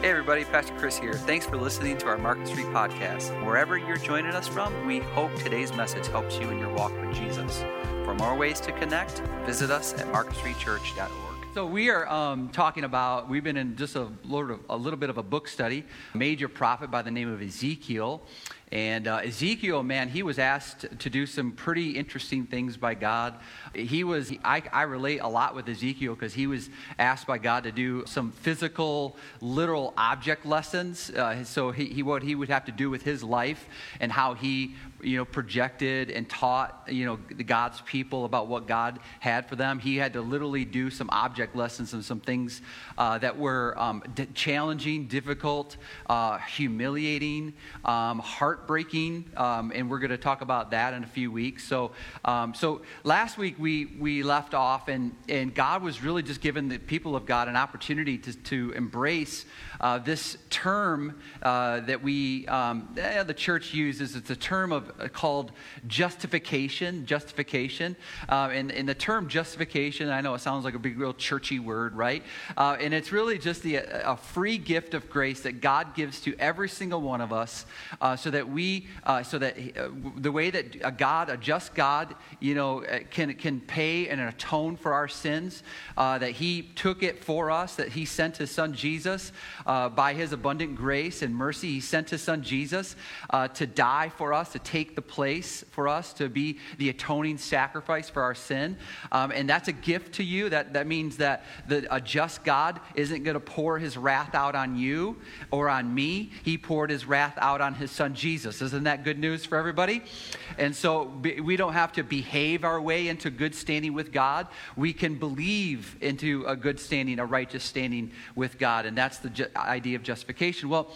Hey everybody, Pastor Chris here. Thanks for listening to our Market Street podcast. Wherever you're joining us from, we hope today's message helps you in your walk with Jesus. For more ways to connect, visit us at marketstreetchurch.org. So we are um, talking about. We've been in just a little, a little bit of a book study. Major prophet by the name of Ezekiel, and uh, Ezekiel, man, he was asked to do some pretty interesting things by God. He was, I, I relate a lot with Ezekiel because he was asked by God to do some physical, literal object lessons. Uh, so he, he, what he would have to do with his life and how he, you know, projected and taught, you know, God's people about what God had for them. He had to literally do some object lessons and some things uh, that were um, d- challenging, difficult, uh, humiliating, um, heartbreaking, um, and we're going to talk about that in a few weeks. So, um, so last week we, we left off, and, and God was really just giving the people of God an opportunity to, to embrace uh, this term uh, that we, um, eh, the church uses. It's a term of, uh, called justification. Justification. Uh, and, and the term justification, I know it sounds like a big, real churchy word, right? Uh, and it's really just the, a free gift of grace that God gives to every single one of us so that we, so that the way that a God, a just God, you know, uh, can, can pay and atone for our sins, uh, that He took it for us, that He sent His Son Jesus uh, by His abundant grace and mercy. He sent His Son Jesus to die for us, to take the place for us, to be the atoning sacrifice for our sin. Um, and that's a gift to you. That, that means that the, a just God isn't going to pour His wrath out on you or on me. He poured His wrath out on His Son Jesus. Isn't that good news for everybody? And so we don't have to behave our way into good standing with God. We can believe into a good standing, a righteous standing with God. And that's the idea of justification. Well,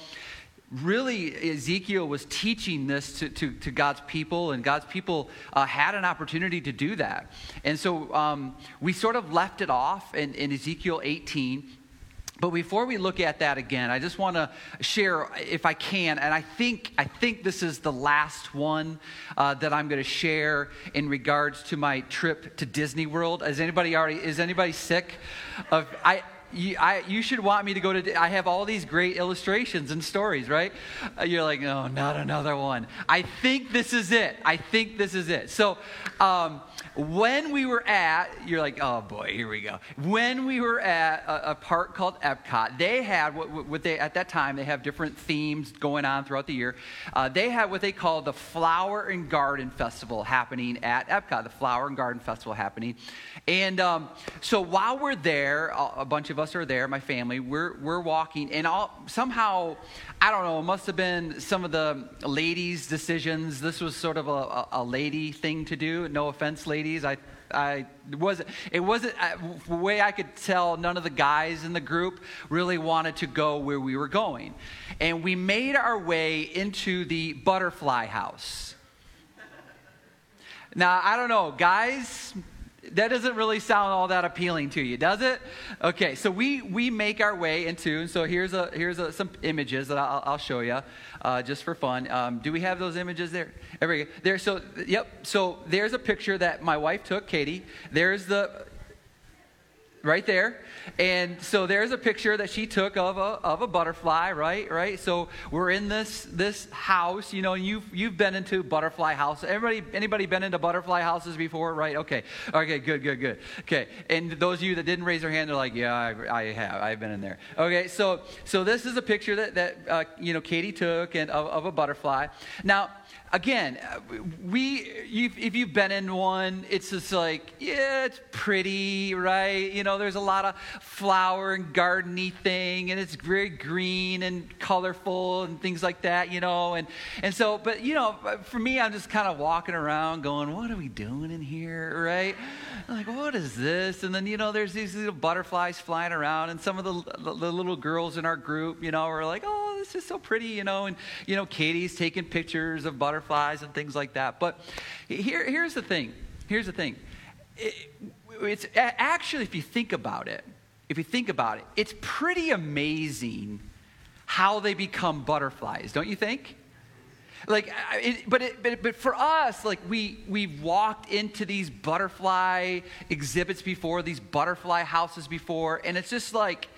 really, Ezekiel was teaching this to, to, to God's people, and God's people uh, had an opportunity to do that. And so um, we sort of left it off in, in Ezekiel 18 but before we look at that again, I just want to share, if I can, and I think I think this is the last one uh, that I'm going to share in regards to my trip to Disney World. Is anybody already? Is anybody sick? Of I you, I, you should want me to go to. I have all these great illustrations and stories, right? Uh, you're like, no, not another one. I think this is it. I think this is it. So, um, when we were at, you're like, oh boy, here we go. When we were at a, a park called Epcot, they had what, what, they at that time they have different themes going on throughout the year. Uh, they had what they call the Flower and Garden Festival happening at Epcot. The Flower and Garden Festival happening, and um, so while we're there, a bunch of us are there, my family, we're, we're walking, and all, somehow, I don't know, it must have been some of the ladies' decisions. This was sort of a, a lady thing to do. No offense, ladies. I, I wasn't, it wasn't, the way I could tell, none of the guys in the group really wanted to go where we were going. And we made our way into the butterfly house. Now, I don't know, guys, that doesn't really sound all that appealing to you, does it? Okay, so we we make our way into, and so here's a here's a, some images that I'll, I'll show you, uh, just for fun. Um, do we have those images there? There, there. So yep. So there's a picture that my wife took, Katie. There's the right there. And so there's a picture that she took of a, of a butterfly, right? Right. So we're in this this house. You know, you've you've been into butterfly house. Everybody, anybody been into butterfly houses before? Right. Okay. Okay. Good. Good. Good. Okay. And those of you that didn't raise their hand they're like, yeah, I, I have. I've been in there. Okay. So so this is a picture that that uh, you know Katie took and of, of a butterfly. Now again, uh, we if you've been in one, it's just like yeah, it's pretty, right? You know, there's a lot of flower and gardeny thing, and it's very green and colorful and things like that, you know. And and so, but you know, uh, for me, I'm just kind of walking around, going, "What are we doing in here?" Right? I'm like, what is this? And then you know, there's these little butterflies flying around, and some of the, the little girls in our group, you know, are like, "Oh, this is so pretty," you know. And you know, Katie's taking pictures of butterflies butterflies and things like that. But here, here's the thing. Here's the thing. It, it's actually, if you think about it, if you think about it, it's pretty amazing how they become butterflies, don't you think? Like, it, but, it, but, but for us, like we we've walked into these butterfly exhibits before, these butterfly houses before, and it's just like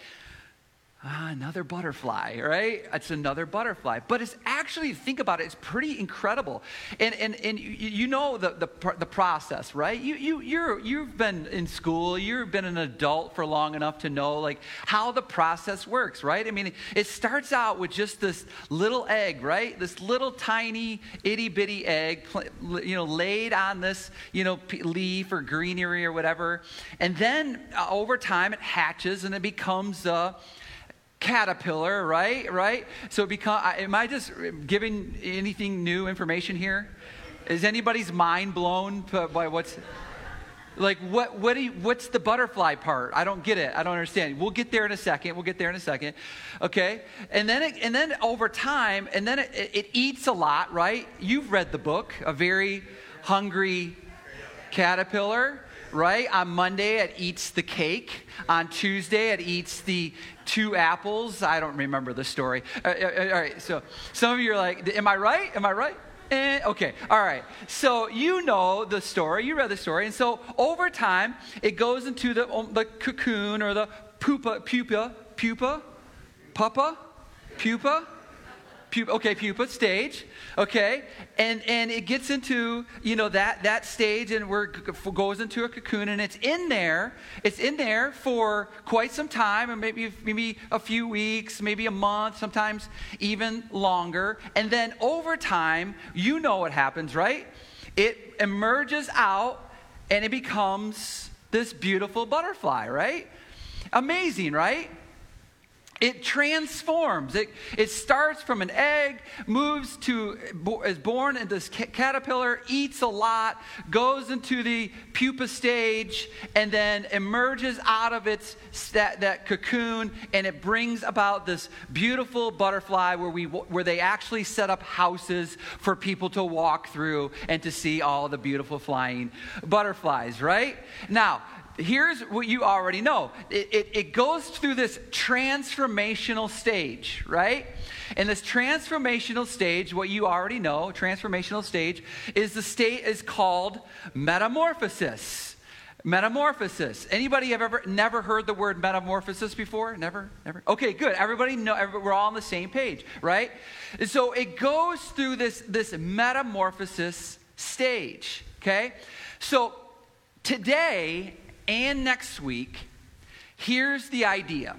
ah, another butterfly, right? It's another butterfly. But it's actually, think about it, it's pretty incredible. And, and, and you know the, the, the process, right? You, you, you're, you've been in school, you've been an adult for long enough to know like how the process works, right? I mean, it starts out with just this little egg, right? This little tiny itty bitty egg, you know, laid on this, you know, leaf or greenery or whatever. And then uh, over time it hatches and it becomes a, caterpillar, right? Right? So become, am I just giving anything new information here? Is anybody's mind blown by what's like what what do you, what's the butterfly part? I don't get it. I don't understand. We'll get there in a second. We'll get there in a second. Okay? And then it, and then over time and then it, it eats a lot, right? You've read the book, A Very Hungry Caterpillar right? On Monday, it eats the cake. On Tuesday, it eats the two apples. I don't remember the story. Uh, uh, uh, all right, so some of you are like, Am I right? Am I right? Eh, okay, all right. So you know the story, you read the story, and so over time, it goes into the, um, the cocoon or the pupa, pupa, pupa, pupa, pupa, pupa, okay, pupa stage, okay, and and it gets into you know that that stage, and we're goes into a cocoon, and it's in there, it's in there for quite some time, and maybe maybe a few weeks, maybe a month, sometimes even longer, and then over time, you know what happens, right? It emerges out, and it becomes this beautiful butterfly, right? Amazing, right? It transforms. It, it starts from an egg, moves to, is born into this caterpillar, eats a lot, goes into the pupa stage, and then emerges out of its, that, that cocoon, and it brings about this beautiful butterfly where, we, where they actually set up houses for people to walk through and to see all the beautiful flying butterflies, right? Now, here's what you already know it, it, it, goes through this transformational stage, right? And this transformational stage, what you already know, transformational stage, is the state is called metamorphosis. Metamorphosis. Anybody have ever never heard the word metamorphosis before? Never, never. Okay, good. Everybody know. Everybody, we're all on the same page, right? And so it goes through this this metamorphosis stage. Okay, so today and next week, here's the idea.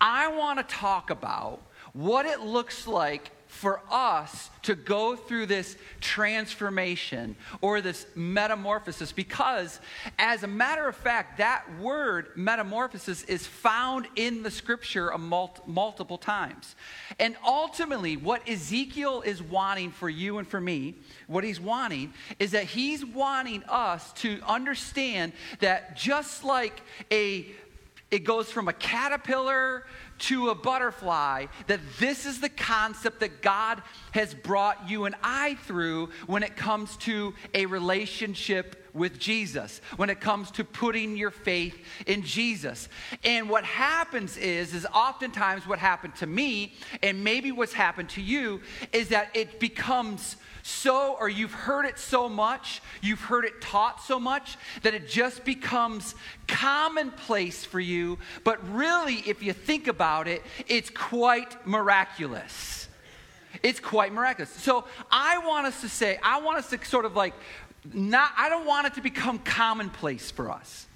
I want to talk about what it looks like for us to go through this transformation or this metamorphosis because, as a matter of fact, that word metamorphosis is found in the scripture mul- multiple times. And ultimately, what Ezekiel is wanting for you and for me, what he's wanting is that he's wanting us to understand that just like a it goes from a caterpillar to a butterfly, that this is the concept that God has brought you and I through when it comes to a relationship with Jesus, when it comes to putting your faith in Jesus. And what happens is, is oftentimes what happened to me, and maybe what's happened to you, is that it becomes so, or you've heard it so much, you've heard it taught so much, that it just becomes commonplace for you. But really, if you think about it, it's quite miraculous. It's quite miraculous. So I want us to say, I want us to sort of like, not, I don't want it to become commonplace for us.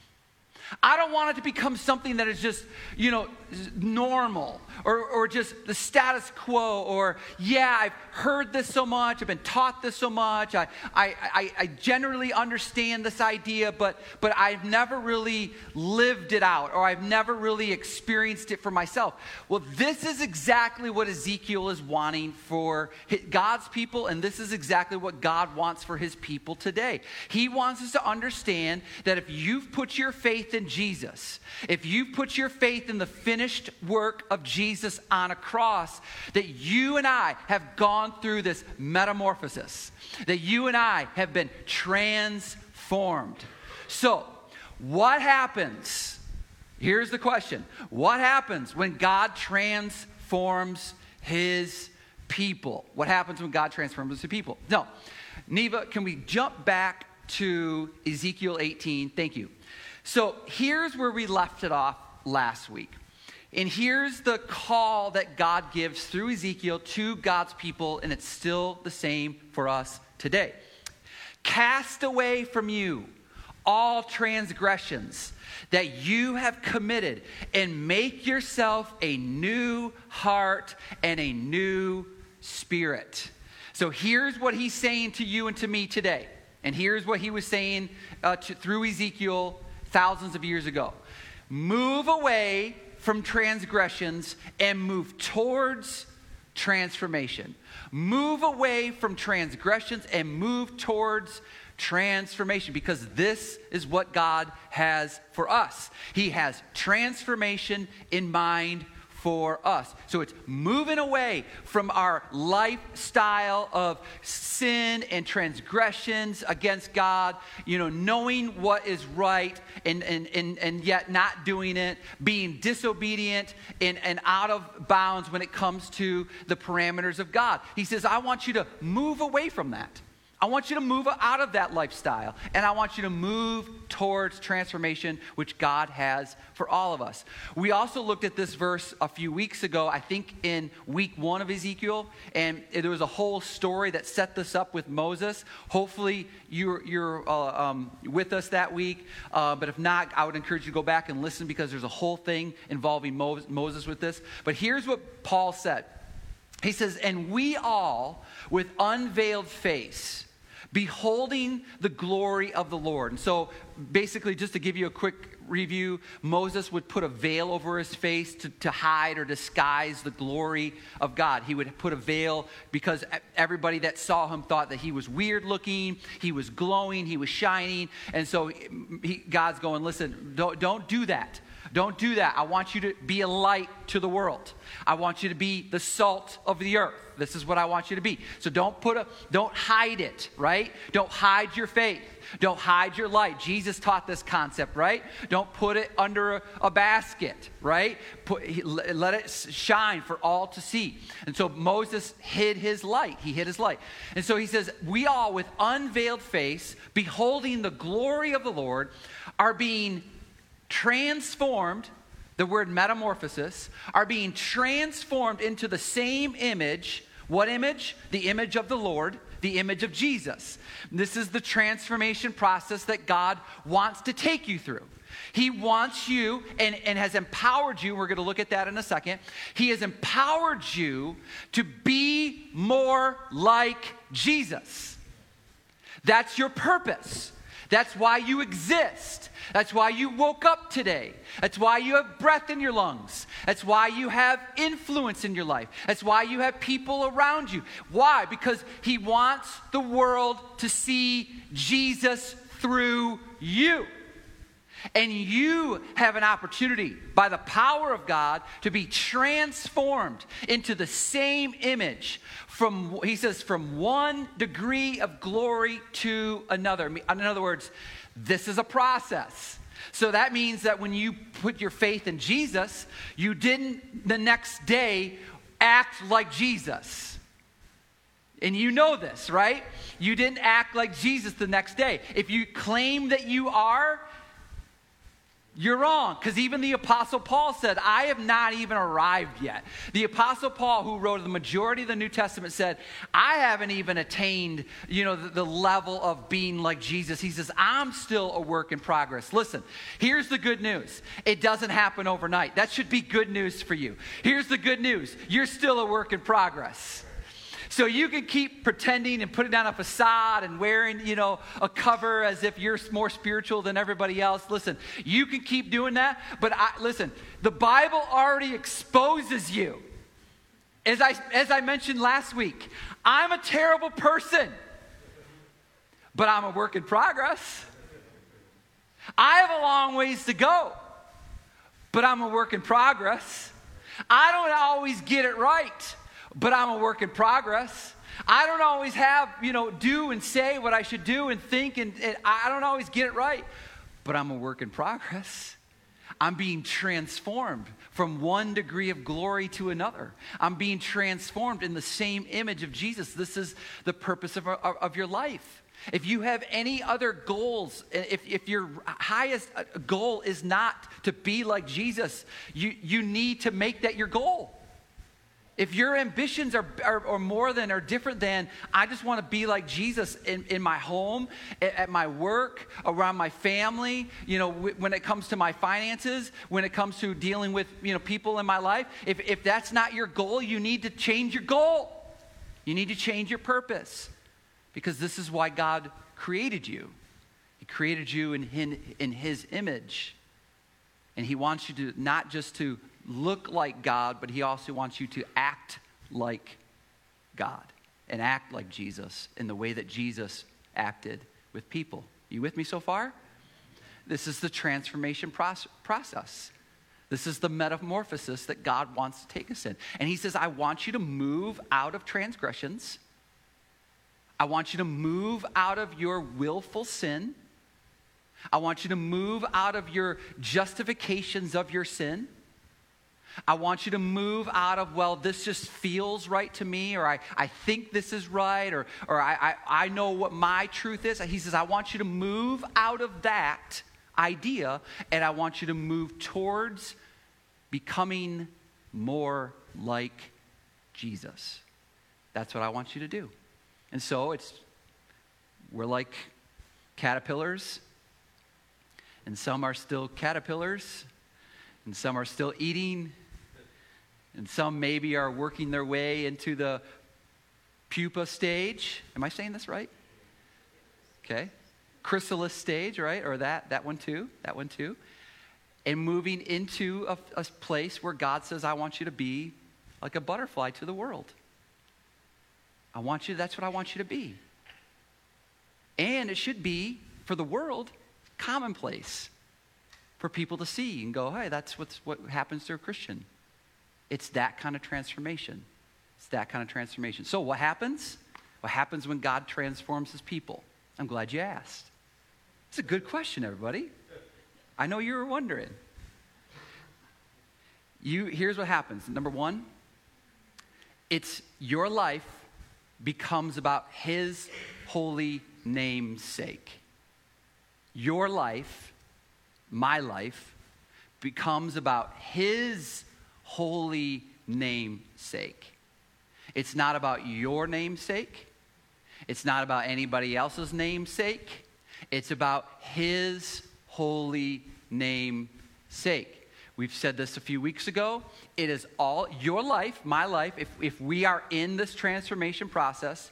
I don't want it to become something that is just, you know, normal or, or just the status quo or, yeah, I've heard this so much, I've been taught this so much, I, I, I, I generally understand this idea, but, but I've never really lived it out or I've never really experienced it for myself. Well, this is exactly what Ezekiel is wanting for God's people, and this is exactly what God wants for his people today. He wants us to understand that if you've put your faith in Jesus, if you've put your faith in the finished work of Jesus on a cross, that you and I have gone through this metamorphosis, that you and I have been transformed. So, what happens? Here's the question What happens when God transforms his people? What happens when God transforms his people? No. Neva, can we jump back to Ezekiel 18? Thank you. So, here's where we left it off last week. And here's the call that God gives through Ezekiel to God's people, and it's still the same for us today. Cast away from you all transgressions that you have committed, and make yourself a new heart and a new spirit. So here's what he's saying to you and to me today. And here's what he was saying uh, to, through Ezekiel thousands of years ago move away from transgressions and move towards transformation. Move away from transgressions and move towards transformation because this is what God has for us. He has transformation in mind for us. So it's moving away from our lifestyle of sin and transgressions against God, you know, knowing what is right and, and, and, and yet not doing it, being disobedient and, and out of bounds when it comes to the parameters of God. He says, I want you to move away from that. I want you to move out of that lifestyle and I want you to move towards transformation, which God has for all of us. We also looked at this verse a few weeks ago, I think in week one of Ezekiel, and there was a whole story that set this up with Moses. Hopefully, you're, you're uh, um, with us that week, uh, but if not, I would encourage you to go back and listen because there's a whole thing involving Mo- Moses with this. But here's what Paul said He says, And we all, with unveiled face, beholding the glory of the Lord. And so, basically, just to give you a quick review, Moses would put a veil over his face to, to hide or disguise the glory of God. He would put a veil because everybody that saw him thought that he was weird looking, he was glowing, he was shining. And so, he, God's going, listen, don't, don't do that. Don't do that. I want you to be a light to the world. I want you to be the salt of the earth. This is what I want you to be. So don't put a don't hide it, right? Don't hide your faith. Don't hide your light. Jesus taught this concept, right? Don't put it under a, a basket, right? Put, let it shine for all to see. And so Moses hid his light. He hid his light. And so he says, We all, with unveiled face, beholding the glory of the Lord, are being transformed, the word metamorphosis, are being transformed into the same image. What image? The image of the Lord, the image of Jesus. This is the transformation process that God wants to take you through. He wants you and, and has empowered you. We're going to look at that in a second. He has empowered you to be more like Jesus. That's your purpose. That's why you exist. That's why you woke up today. That's why you have breath in your lungs. That's why you have influence in your life. That's why you have people around you. Why? Because He wants the world to see Jesus through you. And you have an opportunity by the power of God to be transformed into the same image from, he says, from one degree of glory to another. In other words, this is a process. So that means that when you put your faith in Jesus, you didn't the next day act like Jesus. And you know this, right? You didn't act like Jesus the next day. If you claim that you are, you're wrong, because even the Apostle Paul said, I have not even arrived yet. The Apostle Paul, who wrote the majority of the New Testament, said, I haven't even attained, you know, the, the level of being like Jesus. He says, I'm still a work in progress. Listen, here's the good news. It doesn't happen overnight. That should be good news for you. Here's the good news. You're still a work in progress. So you can keep pretending and putting on a facade and wearing, you know, a cover as if you're more spiritual than everybody else. Listen, you can keep doing that, but I, listen, the Bible already exposes you. As I, as I mentioned last week, I'm a terrible person, but I'm a work in progress. I have a long ways to go, but I'm a work in progress. I don't always get it right but I'm a work in progress. I don't always have, you know, do and say what I should do and think, and, and, I don't always get it right, but I'm a work in progress. I'm being transformed from one degree of glory to another. I'm being transformed in the same image of Jesus. This is the purpose of, of your life. if you have any other goals, if, if your highest goal is not to be like Jesus, you, you need to make that your goal. If your ambitions are, are, are, more than or different than, I just want to be like Jesus in, in my home, at, at my work, around my family, you know, w- when it comes to my finances, when it comes to dealing with, you know, people in my life, if, if that's not your goal, you need to change your goal. You need to change your purpose because this is why God created you. He created you in, in, in His image. And He wants you to not just to look like God, but He also wants you to act like God and act like Jesus in the way that Jesus acted with people. You with me so far? This is the transformation process. This is the metamorphosis that God wants to take us in. And He says, I want you to move out of transgressions. I want you to move out of your willful sin. I want you to move out of your justifications of your sin. I want you to move out of, well, this just feels right to me, or I, I think this is right, or, or I, I, I know what my truth is. He says, I want you to move out of that idea, and I want you to move towards becoming more like Jesus. That's what I want you to do. And so it's, we're like caterpillars, and some are still caterpillars, and some are still eating and some maybe are working their way into the pupa stage. Am I saying this right? Okay. Chrysalis stage, right? Or that, that one too. That one too. And moving into a, a place where God says, I want you to be like a butterfly to the world. I want you, that's what I want you to be. And it should be, for the world, commonplace for people to see and go, hey, that's what's, what happens to a Christian. It's that kind of transformation. It's that kind of transformation. So, what happens? What happens when God transforms his people? I'm glad you asked. It's a good question, everybody. I know you were wondering. You, here's what happens. Number one, it's your life becomes about his holy name's sake. Your life, my life, becomes about his holy namesake. It's not about your namesake. It's not about anybody else's namesake. It's about his holy namesake. We've said this a few weeks ago. It is all your life, my life, if, if we are in this transformation process,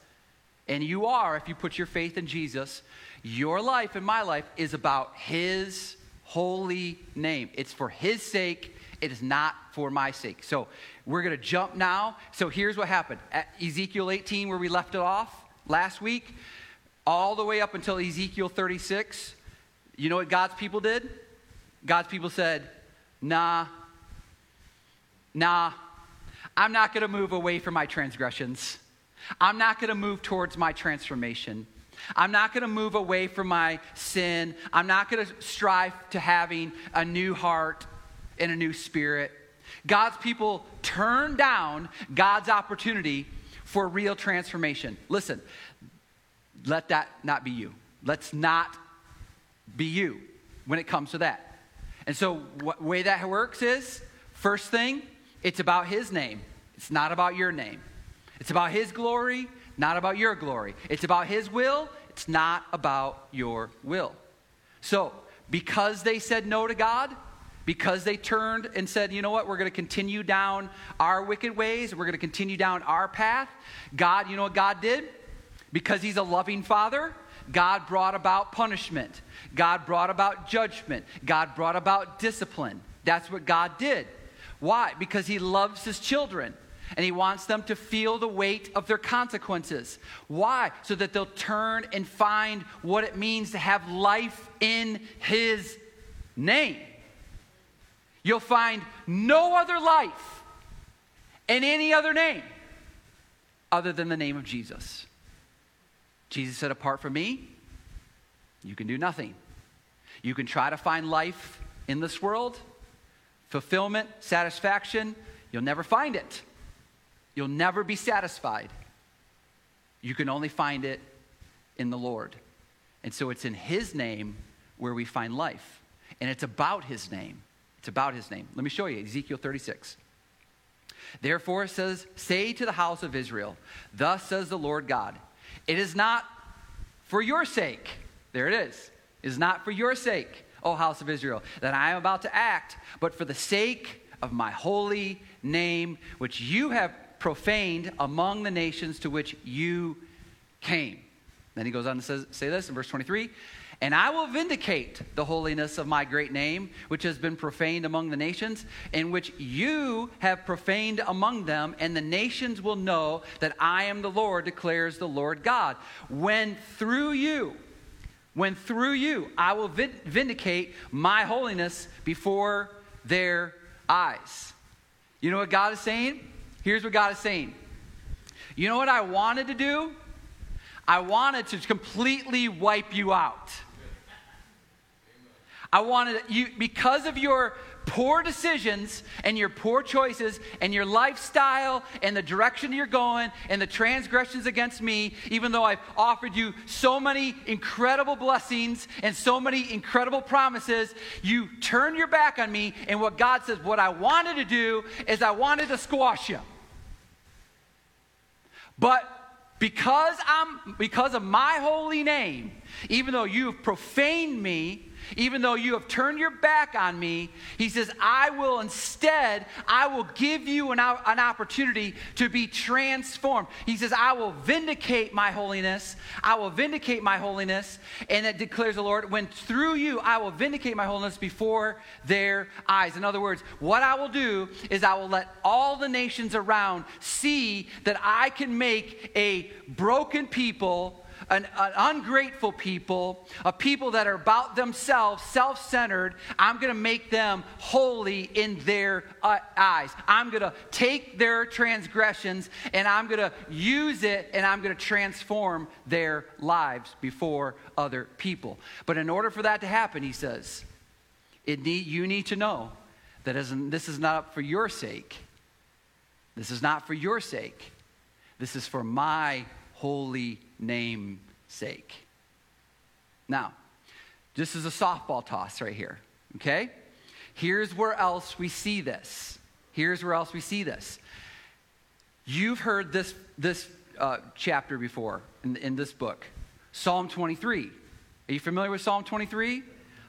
and you are if you put your faith in Jesus, your life and my life is about his holy name. It's for his sake it is not for my sake. So we're going to jump now. So here's what happened at Ezekiel 18, where we left it off last week, all the way up until Ezekiel 36. You know what God's people did? God's people said, Nah, nah, I'm not going to move away from my transgressions. I'm not going to move towards my transformation. I'm not going to move away from my sin. I'm not going to strive to having a new heart in a new spirit. God's people turn down God's opportunity for real transformation. Listen, let that not be you. Let's not be you when it comes to that. And so, way that works is first thing, it's about His name. It's not about your name. It's about His glory, not about your glory. It's about His will. It's not about your will. So, because they said no to God, because they turned and said, you know what, we're going to continue down our wicked ways, we're going to continue down our path. God, you know what God did? Because He's a loving Father, God brought about punishment. God brought about judgment. God brought about discipline. That's what God did. Why? Because He loves His children and He wants them to feel the weight of their consequences. Why? So that they'll turn and find what it means to have life in His name. You'll find no other life in any other name other than the name of Jesus. Jesus said, Apart from me, you can do nothing. You can try to find life in this world, fulfillment, satisfaction. You'll never find it. You'll never be satisfied. You can only find it in the Lord. And so it's in His name where we find life. And it's about His name. It's about His name. Let me show you Ezekiel 36. Therefore, it says, Say to the house of Israel, Thus says the Lord God, it is not for your sake, there it is, it is not for your sake, O house of Israel, that I am about to act, but for the sake of my holy name, which you have profaned among the nations to which you came. Then he goes on to say, say this in verse 23 and I will vindicate the holiness of my great name, which has been profaned among the nations, in which you have profaned among them, and the nations will know that I am the Lord, declares the Lord God. When through you, when through you I will vindicate my holiness before their eyes. You know what God is saying? Here's what God is saying. You know what I wanted to do? I wanted to completely wipe you out. I wanted you, because of your poor decisions and your poor choices and your lifestyle and the direction you're going and the transgressions against me, even though I've offered you so many incredible blessings and so many incredible promises, you turn your back on me. And what God says, what I wanted to do is I wanted to squash you. But because I'm because of my holy name, even though you've profaned me, even though you have turned your back on me, he says, I will instead, I will give you an, an opportunity to be transformed. He says, I will vindicate my holiness. I will vindicate my holiness. And it declares the Lord, when through you I will vindicate my holiness before their eyes. In other words, what I will do is I will let all the nations around see that I can make a broken people an, an ungrateful people, a people that are about themselves, self centered, I'm going to make them holy in their uh, eyes. I'm going to take their transgressions and I'm going to use it and I'm going to transform their lives before other people. But in order for that to happen, he says, need, you need to know that this is not for your sake. This is not for your sake. This is for my holy name sake. Now, this is a softball toss right here, okay? Here's where else we see this. Here's where else we see this. You've heard this, this uh, chapter before in, in this book Psalm 23. Are you familiar with Psalm 23?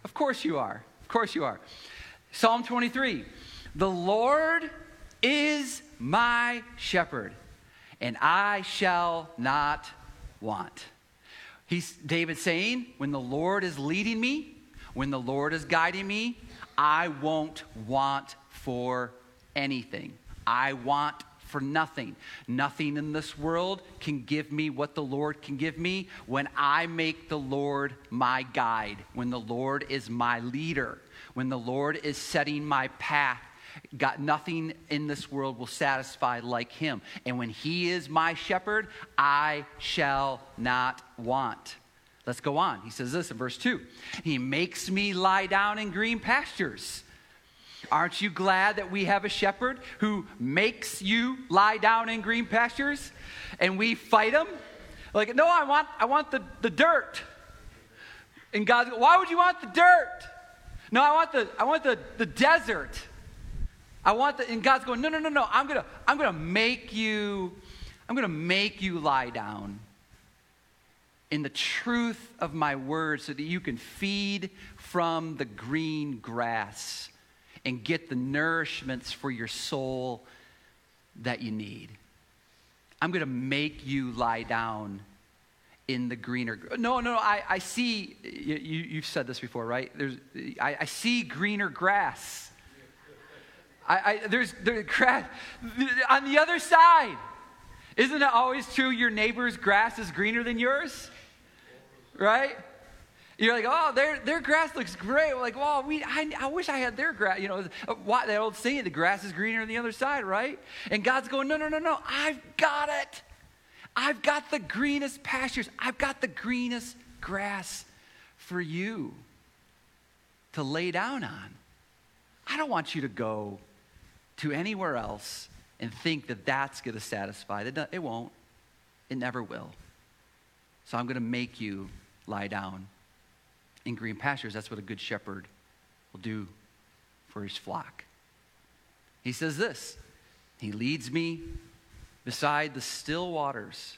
Of course you are. Of course you are. Psalm 23 The Lord is my shepherd, and I shall not want. He's David saying, when the Lord is leading me, when the Lord is guiding me, I won't want for anything. I want for nothing. Nothing in this world can give me what the Lord can give me when I make the Lord my guide, when the Lord is my leader, when the Lord is setting my path Got nothing in this world will satisfy like him. And when he is my shepherd, I shall not want. Let's go on. He says this in verse 2 He makes me lie down in green pastures. Aren't you glad that we have a shepherd who makes you lie down in green pastures and we fight him? Like, no, I want, I want the, the dirt. And God, why would you want the dirt? No, I want the, I want the, the desert. I want the, and God's going, no, no, no, no. I'm gonna, I'm gonna make you, I'm gonna make you lie down in the truth of my word so that you can feed from the green grass and get the nourishments for your soul that you need. I'm to make you lie down in the greener. No, no, I, I see, you, you've said this before, right? There's, I, I see greener grass. I, I, there's, there's grass on the other side. Isn't it always true your neighbor's grass is greener than yours? Right? You're like, oh, their, their grass looks great. We're like, well, we, I, I wish I had their grass. You know, what, that old saying, the grass is greener on the other side, right? And God's going, no, no, no, no, I've got it. I've got the greenest pastures. I've got the greenest grass for you to lay down on. I don't want you to go to anywhere else and think that that's going to satisfy. It, it won't. It never will. So I'm going to make you lie down in green pastures. That's what a good shepherd will do for his flock. He says this He leads me beside the still waters.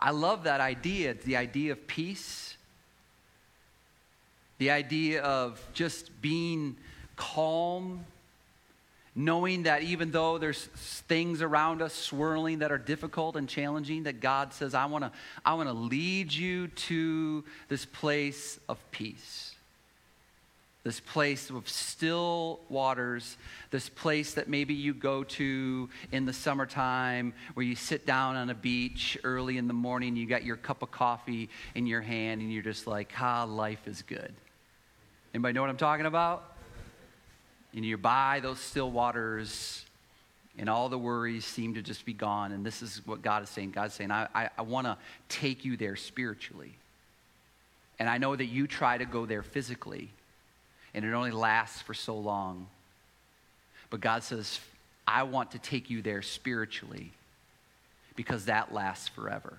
I love that idea. It's the idea of peace, the idea of just being calm, knowing that even though there's things around us swirling that are difficult and challenging, that God says, I want to I wanna lead you to this place of peace this place of still waters, this place that maybe you go to in the summertime where you sit down on a beach early in the morning, you got your cup of coffee in your hand, and you're just like, ah, life is good. Anybody know what I'm talking about? And you're by those still waters, and all the worries seem to just be gone. And this is what God is saying. God's saying, I, I, I want to take you there spiritually. And I know that you try to go there physically and it only lasts for so long. But God says, I want to take you there spiritually because that lasts forever.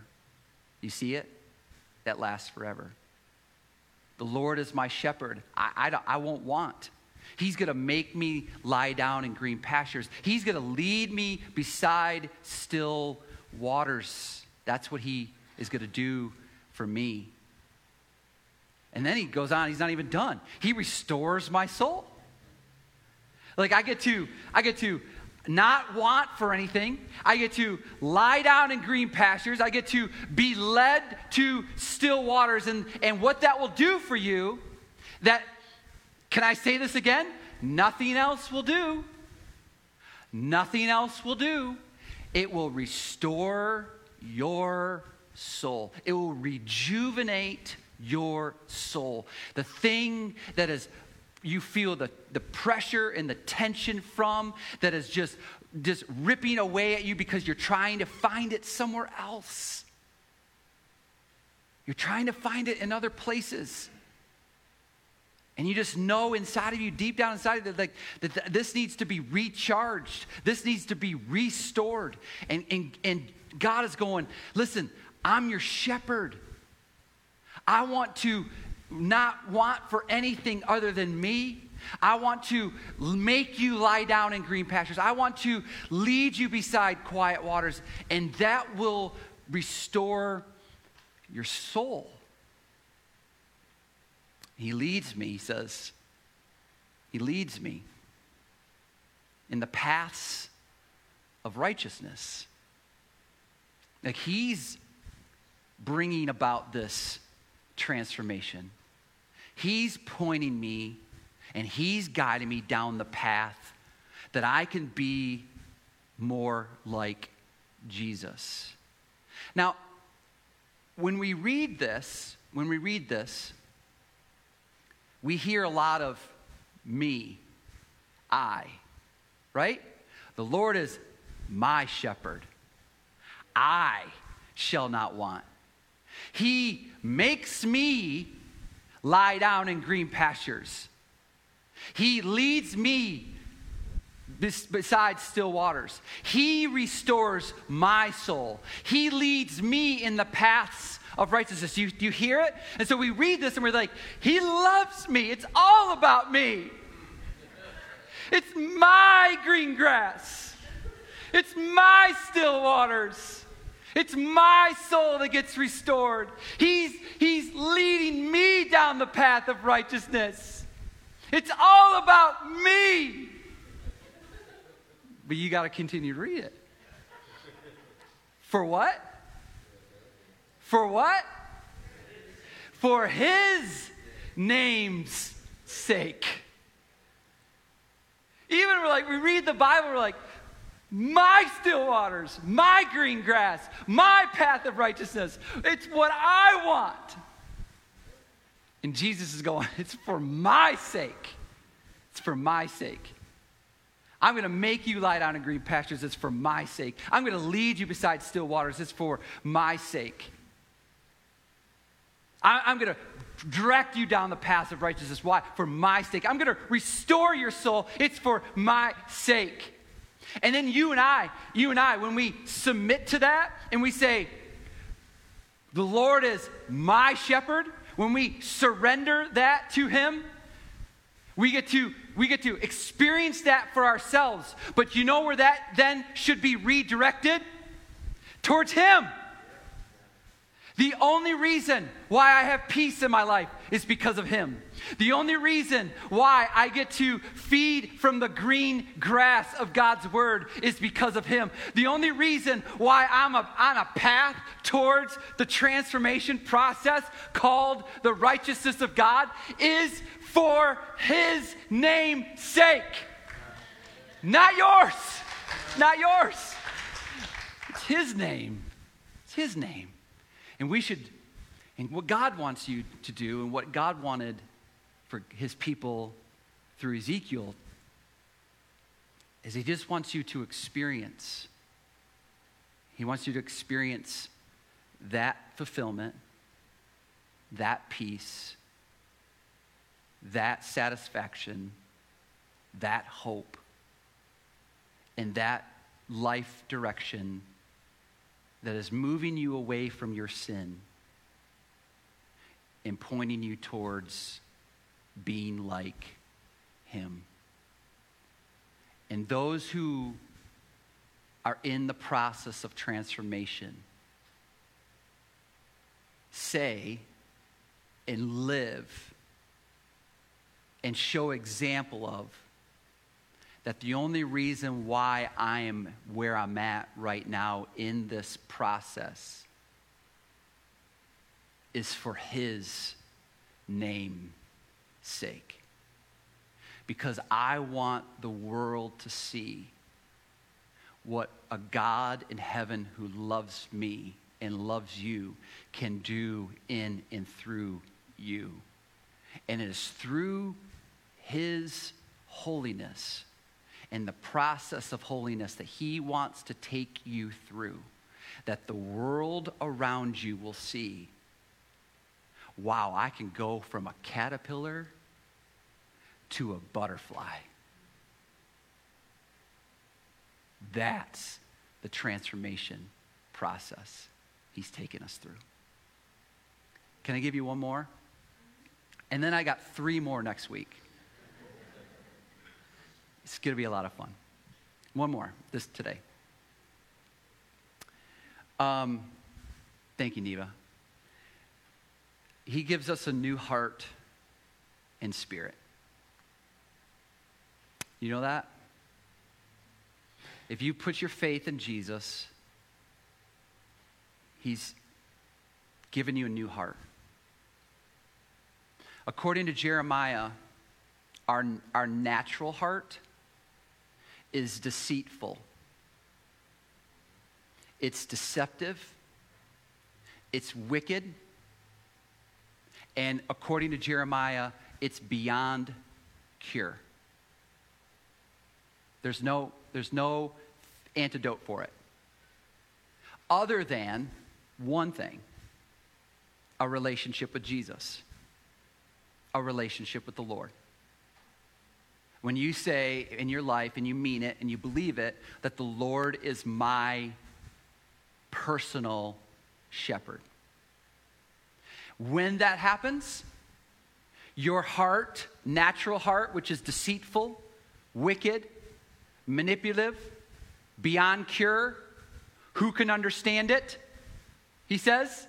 You see it? That lasts forever. The Lord is my shepherd. I, I, I won't want. He's going to make me lie down in green pastures. He's going to lead me beside still waters. That's what He is going to do for me. And then he goes on, he's not even done. He restores my soul. Like I get to, I get to not want for anything. I get to lie down in green pastures. I get to be led to still waters. And, and what that will do for you, that, can I say this again? Nothing else will do. Nothing else will do. It will restore your soul, it will rejuvenate your soul. The thing that is you feel the, the pressure and the tension from that is just just ripping away at you because you're trying to find it somewhere else. You're trying to find it in other places. And you just know inside of you, deep down inside of you, like, that this needs to be recharged. This needs to be restored. And, and, and God is going, listen, I'm your shepherd. I want to not want for anything other than me. I want to make you lie down in green pastures. I want to lead you beside quiet waters, and that will restore your soul. He leads me, he says. He leads me in the paths of righteousness. Like he's bringing about this transformation. He's pointing me and He's guiding me down the path that I can be more like Jesus. Now, when we read this, when we read this, we hear a lot of me, I, right? The Lord is my shepherd. I shall not want. He makes me lie down in green pastures. He leads me beside still waters. He restores my soul. He leads me in the paths of righteousness. You, you hear it? And so we read this and we're like, He loves me. It's all about me. It's my green grass. It's my still waters. It's my soul that gets restored. He's, he's leading me down the path of righteousness. It's all about me. But you got to continue to read it. For what? For what? For his name's sake. Even we're like, we read the Bible, we're like, my still waters, my green grass, my path of righteousness. It's what I want. And Jesus is going, it's for my sake. It's for my sake. I'm going to make you lie down in green pastures. It's for my sake. I'm going to lead you beside still waters. It's for my sake. I, am going to direct you down the path of righteousness. Why? For my sake. I'm going to restore your soul. It's for my sake. And then you and I, you and I, when we submit to that and we say, The Lord is my shepherd. When we surrender that to Him, we get to we get to experience that for ourselves. But you know where that then should be redirected? Towards Him. The only reason why I have peace in my life is because of Him. The only reason why I get to feed from the green grass of God's Word is because of Him. The only reason why I'm a, on a path towards the transformation process called the righteousness of God is for His name's sake. Not yours. Not yours. It's His name. It's His name. And we should, and what God wants you to do, and what God wanted for his people through Ezekiel, is he just wants you to experience. He wants you to experience that fulfillment, that peace, that satisfaction, that hope, and that life direction that is moving you away from your sin and pointing you towards being like Him. And those who are in the process of transformation say and live and show example of that the only reason why I am where I'm at right now in this process is for His name sake. Because I want the world to see what a God in heaven who loves me and loves you can do in and through you. And it is through His holiness and the process of holiness that He wants to take you through, that the world around you will see wow, I can go from a caterpillar to a butterfly. That's the transformation process He's taken us through. Can I give you one more? And then I got three more next week. It's going to be a lot of fun. One more, this today. Um, thank you, Neva. He gives us a new heart and spirit. You know that? If you put your faith in Jesus, He's given you a new heart. According to Jeremiah, our, our natural heart is deceitful, it's deceptive, it's wicked, and according to Jeremiah, it's beyond cure. There's no, there's no antidote for it, other than one thing a relationship with Jesus, a relationship with the Lord. When you say in your life and you mean it and you believe it that the Lord is my personal shepherd. When that happens, your heart, natural heart, which is deceitful, wicked, manipulative, beyond cure, who can understand it? He says,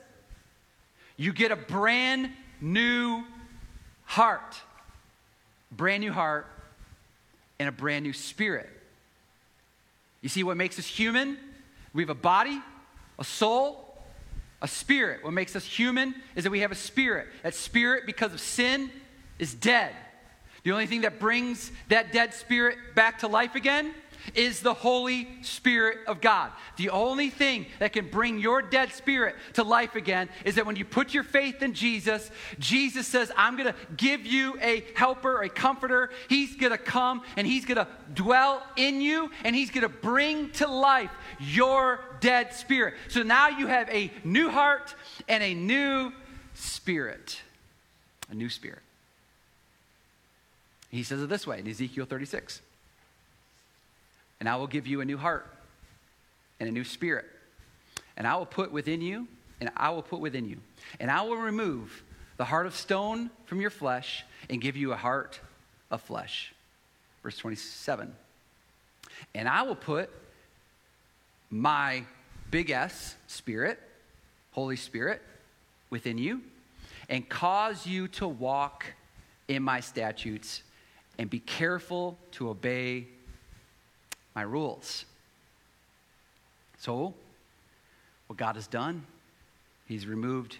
you get a brand new heart. Brand new heart and a brand new spirit. You see what makes us human? We have a body, a soul, a spirit. What makes us human is that we have a spirit. That spirit, because of sin, is dead. The only thing that brings that dead spirit back to life again is the Holy Spirit of God. The only thing that can bring your dead spirit to life again is that when you put your faith in Jesus, Jesus says, I'm going to give you a helper, a comforter. He's going to come and he's going to dwell in you and he's going to bring to life your dead spirit. So now you have a new heart and a new spirit. A new spirit. He says it this way in Ezekiel 36 And I will give you a new heart and a new spirit. And I will put within you and I will put within you. And I will remove the heart of stone from your flesh and give you a heart of flesh. Verse 27. And I will put my big S, Spirit, Holy Spirit, within you and cause you to walk in my statutes and be careful to obey my rules. So, what God has done, He's removed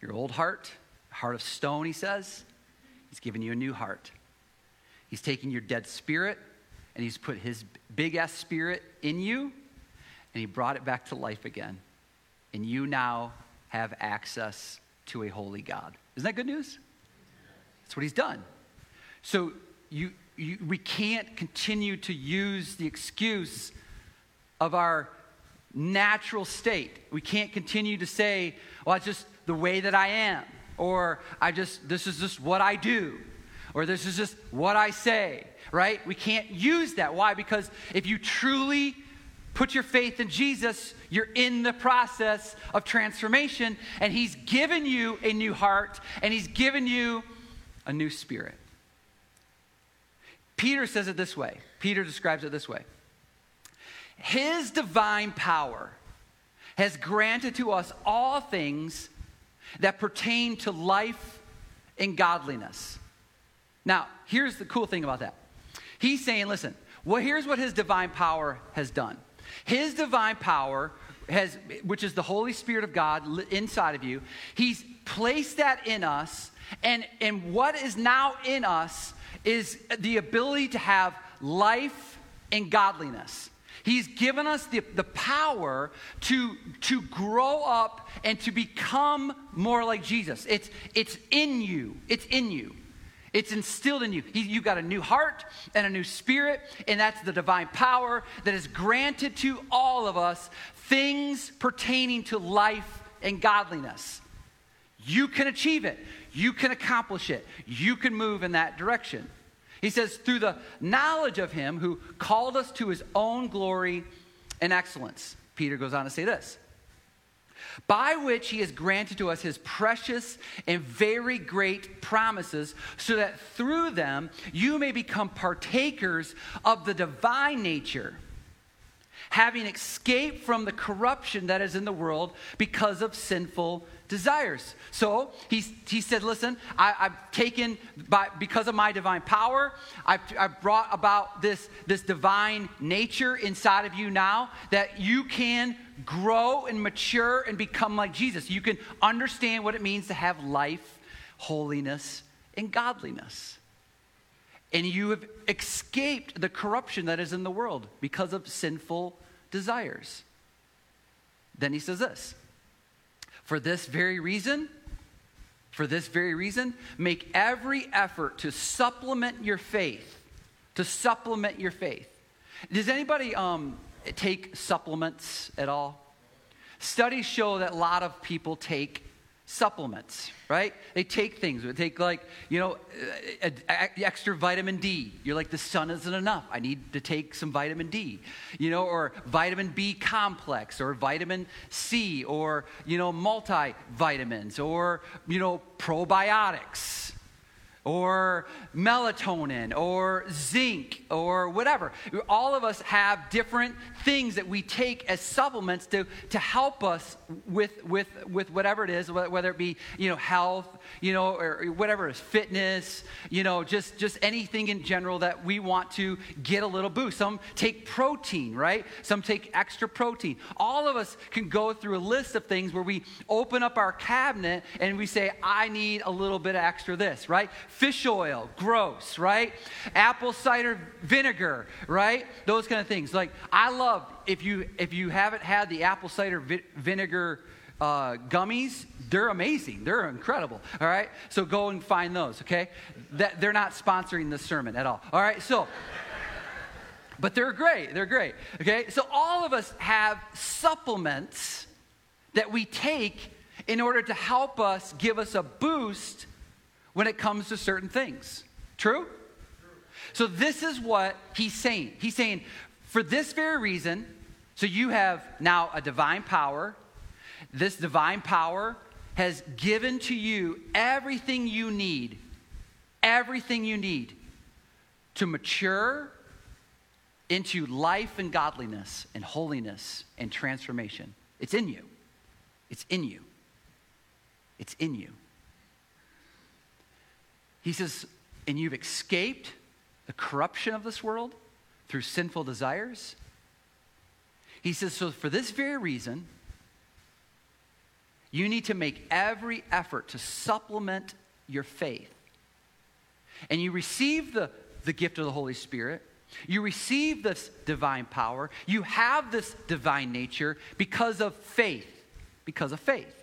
your old heart, heart of stone, He says. He's given you a new heart. He's taken your dead spirit and He's put His big S spirit in you and He brought it back to life again. And you now have access to a holy God. Isn't that good news? That's what He's done. So you, you, we can't continue to use the excuse of our natural state. We can't continue to say, well, it's just the way that I am, or I just, this is just what I do, or this is just what I say, right? We can't use that. Why? Because if you truly put your faith in Jesus, you're in the process of transformation, and He's given you a new heart, and He's given you a new spirit. Peter says it this way Peter describes it this way His divine power has granted to us all things that pertain to life and godliness. Now, here's the cool thing about that. He's saying, listen, well, here's what his divine power has done. His divine power has, which is the Holy Spirit of God inside of you, he's placed that in us, and, and what is now in us is the ability to have life and godliness. He's given us the, the power to, to grow up and to become more like Jesus. It's, it's in you. It's in you. It's instilled in you. You've got a new heart and a new spirit, and that's the divine power that is granted to all of us things pertaining to life and godliness. You can achieve it, you can accomplish it, you can move in that direction. He says, through the knowledge of him who called us to his own glory and excellence. Peter goes on to say this by which he has granted to us his precious and very great promises, so that through them you may become partakers of the divine nature, having escaped from the corruption that is in the world because of sinful desires. So he, he said, Listen, I, have taken, by, because of my divine power, I've, I've brought about this, this divine nature inside of you now that you can grow and mature and become like Jesus. You can understand what it means to have life, holiness, and godliness. And you have escaped the corruption that is in the world because of sinful desires. Then he says this for this very reason, for this very reason, make every effort to supplement your faith. To supplement your faith. Does anybody um, take supplements at all? Studies show that a lot of people take supplements, right? They take things. They take, like, you know, uh, uh, uh, extra vitamin D. You're like, the sun isn't enough. I need to take some vitamin D, you know, or vitamin B complex, or vitamin C, or, you know, multivitamins, or, you know, probiotics or melatonin or zinc or whatever. All of us have different things that we take as supplements to, to help us with, with, with whatever it is, whether it be, you know, health, you know, or whatever it is, fitness, you know, just, just anything in general that we want to get a little boost. Some take protein, right? Some take extra protein. All of us can go through a list of things where we open up our cabinet and we say, I need a little bit of extra this, right? fish oil, gross, right? Apple cider vinegar, right? Those kind of things. Like I love if you if you haven't had the apple cider vi- vinegar uh, gummies, they're amazing. They're incredible. All right, so go and find those. Okay, that they're not sponsoring this sermon at all. All right, so. But they're great. They're great. Okay? So all of us have supplements that we take in order to help us give us a boost when it comes to certain things. True? So, this is what he's saying. He's saying, for this very reason, so you have now a divine power, This divine power has given to you everything you need, everything you need to mature into life and godliness and holiness and transformation. It's in you. It's in you. It's in you. He says, and you've escaped the corruption of this world through sinful desires. He says, so for this very reason, you need to make every effort to supplement your faith. And you receive the, the gift of the Holy Spirit. You receive this divine power. You have this divine nature because of faith. Because of faith.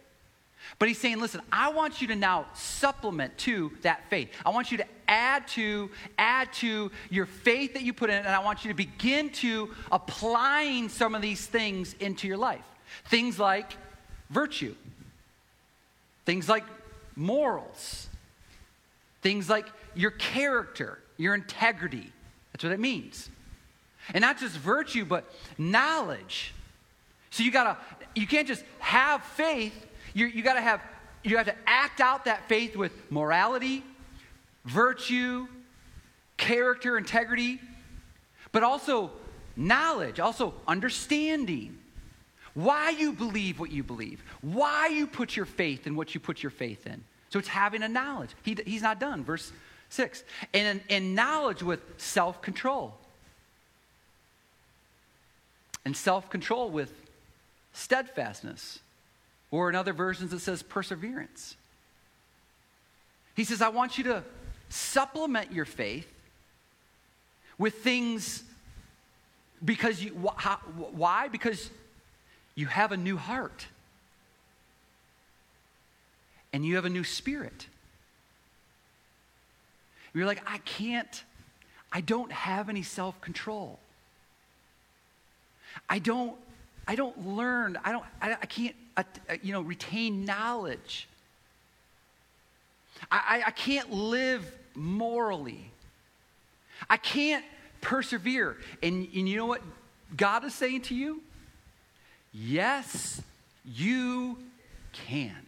But he's saying, listen, I want you to now supplement to that faith. I want you to add to, add to your faith that you put in, and I want you to begin to applying some of these things into your life. Things like virtue, things like morals, things like your character, your integrity. That's what it means. And not just virtue, but knowledge. So you gotta, you can't just have faith you, you got to have, you have to act out that faith with morality, virtue, character, integrity, but also knowledge, also understanding. Why you believe what you believe, why you put your faith in what you put your faith in. So it's having a knowledge. He, he's not done. Verse 6. And, and knowledge with self control. And self control with steadfastness. Or in other versions, it says perseverance. He says, I want you to supplement your faith with things because you, why? Because you have a new heart and you have a new spirit. You're like, I can't, I don't have any self control. I don't, I don't learn, I don't, I, I can't uh, you know, retain knowledge. I, I can't live morally. I can't persevere. And, and you know what God is saying to you? Yes, you can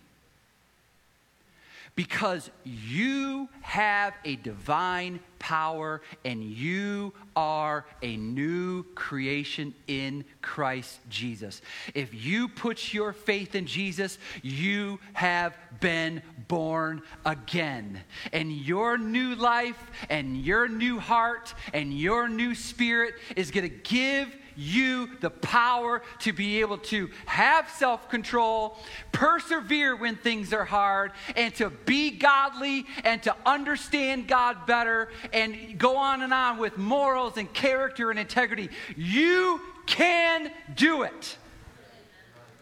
because you have a divine power and you are a new creation in Christ Jesus. If you put your faith in Jesus, you have been born again. And your new life and your new heart and your new spirit is going to give you the power to be able to have self control, persevere when things are hard, and to be godly and to understand God better and go on and on with morals and character and integrity. You can do it.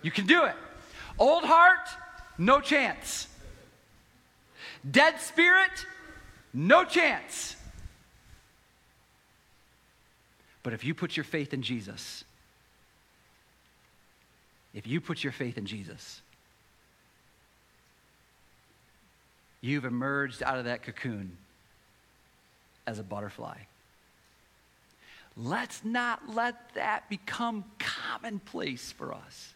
You can do it. Old heart, no chance. Dead spirit, no chance. But if you put your faith in Jesus, if you put your faith in Jesus, you've emerged out of that cocoon as a butterfly. Let's not let that become commonplace for us.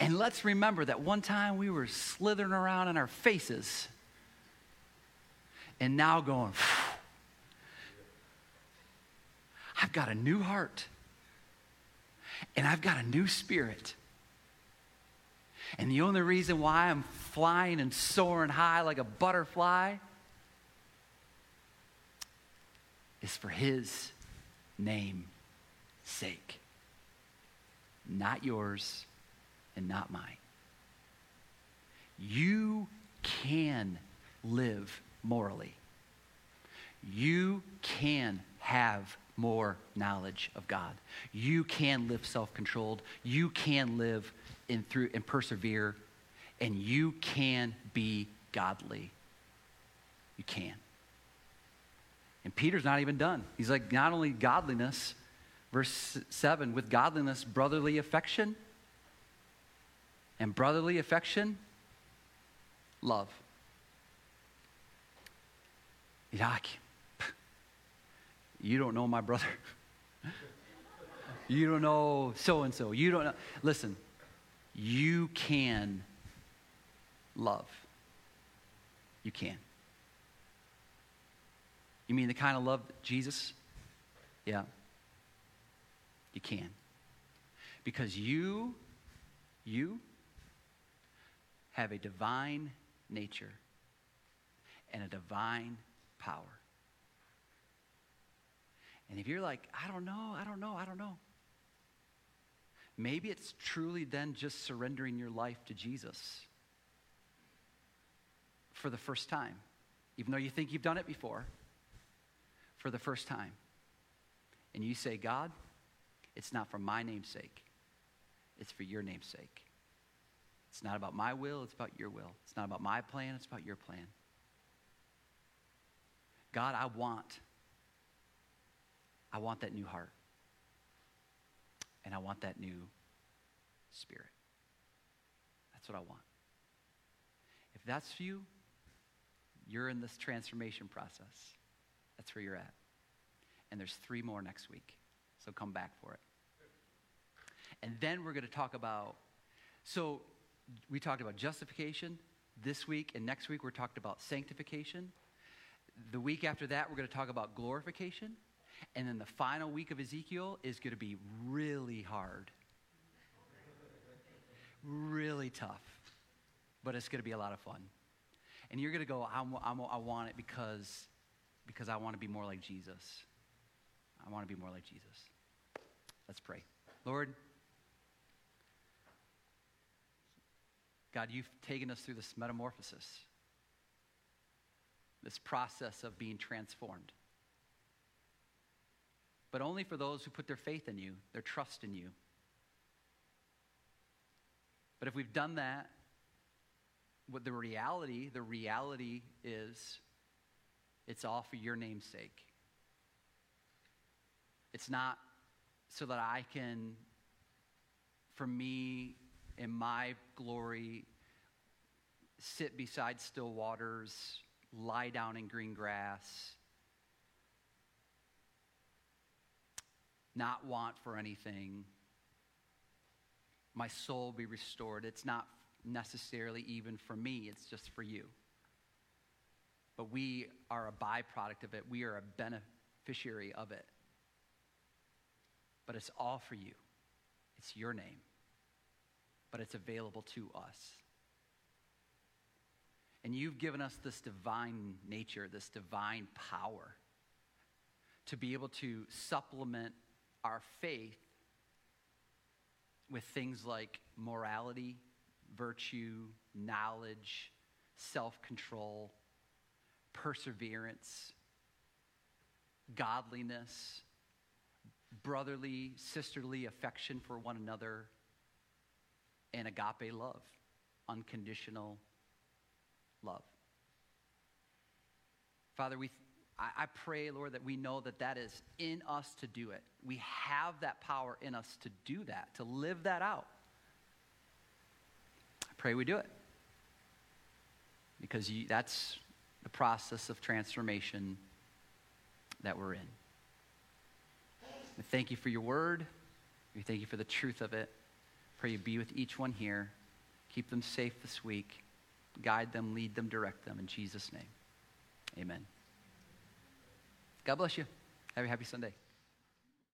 And let's remember that one time we were slithering around in our faces and now going, Phew I've got a new heart and I've got a new spirit. And the only reason why I'm flying and soaring high like a butterfly is for His name sake. Not yours and not mine. You can live morally. You can have more knowledge of God. You can live self-controlled. You can live in through and persevere and you can be godly. You can. And Peter's not even done. He's like not only godliness, verse 7, with godliness brotherly affection and brotherly affection love. Yuck. You don't know my brother. you don't know so and so. You don't know. Listen, you can love. You can. You mean the kind of love Jesus? Yeah. You can. Because you, you have a divine nature and a divine power. And if you're like, I don't know, I don't know, I don't know, maybe it's truly then just surrendering your life to Jesus for the first time, even though you think you've done it before, for the first time. And you say, God, it's not for my name's sake, it's for your name's sake. It's not about my will, it's about your will. It's not about my plan, it's about your plan. God, I want I want that new heart. And I want that new spirit. That's what I want. If that's you, you're in this transformation process. That's where you're at. And there's three more next week. So come back for it. And then we're going to talk about so we talked about justification this week, and next week we're talking about sanctification. The week after that, we're going to talk about glorification. And then the final week of Ezekiel is going to be really hard, really tough, but it's going to be a lot of fun. And you're going to go, I'm, I'm, i want it because, because I want to be more like Jesus. I want to be more like Jesus. Let's pray. Lord, God, you've taken us through this metamorphosis, this process of being transformed but only for those who put their faith in you, their trust in you. But if we've done that, what the reality, the reality is it's all for your name's sake. It's not so that I can, for me, in my glory, sit beside still waters, lie down in green grass, not want for anything, my soul be restored. It's not necessarily even for me, it's just for you. But we are a byproduct of it, we are a beneficiary of it. But it's all for you, it's your name, but it's available to us. And you've given us this divine nature, this divine power to be able to supplement our faith with things like morality, virtue, knowledge, self control, perseverance, godliness, brotherly, sisterly affection for one another, and agape love, unconditional love. Father, we I, I pray, Lord, that we know that that is in us to do it. We have that power in us to do that, to live that out. I pray we do it. Because you, that's the process of transformation that we're in. We thank you for your word. We thank you for the truth of it. Pray you be with each one here. Keep them safe this week. Guide them, lead them, direct them. In Jesus' name, amen. God bless you. Have a happy Sunday.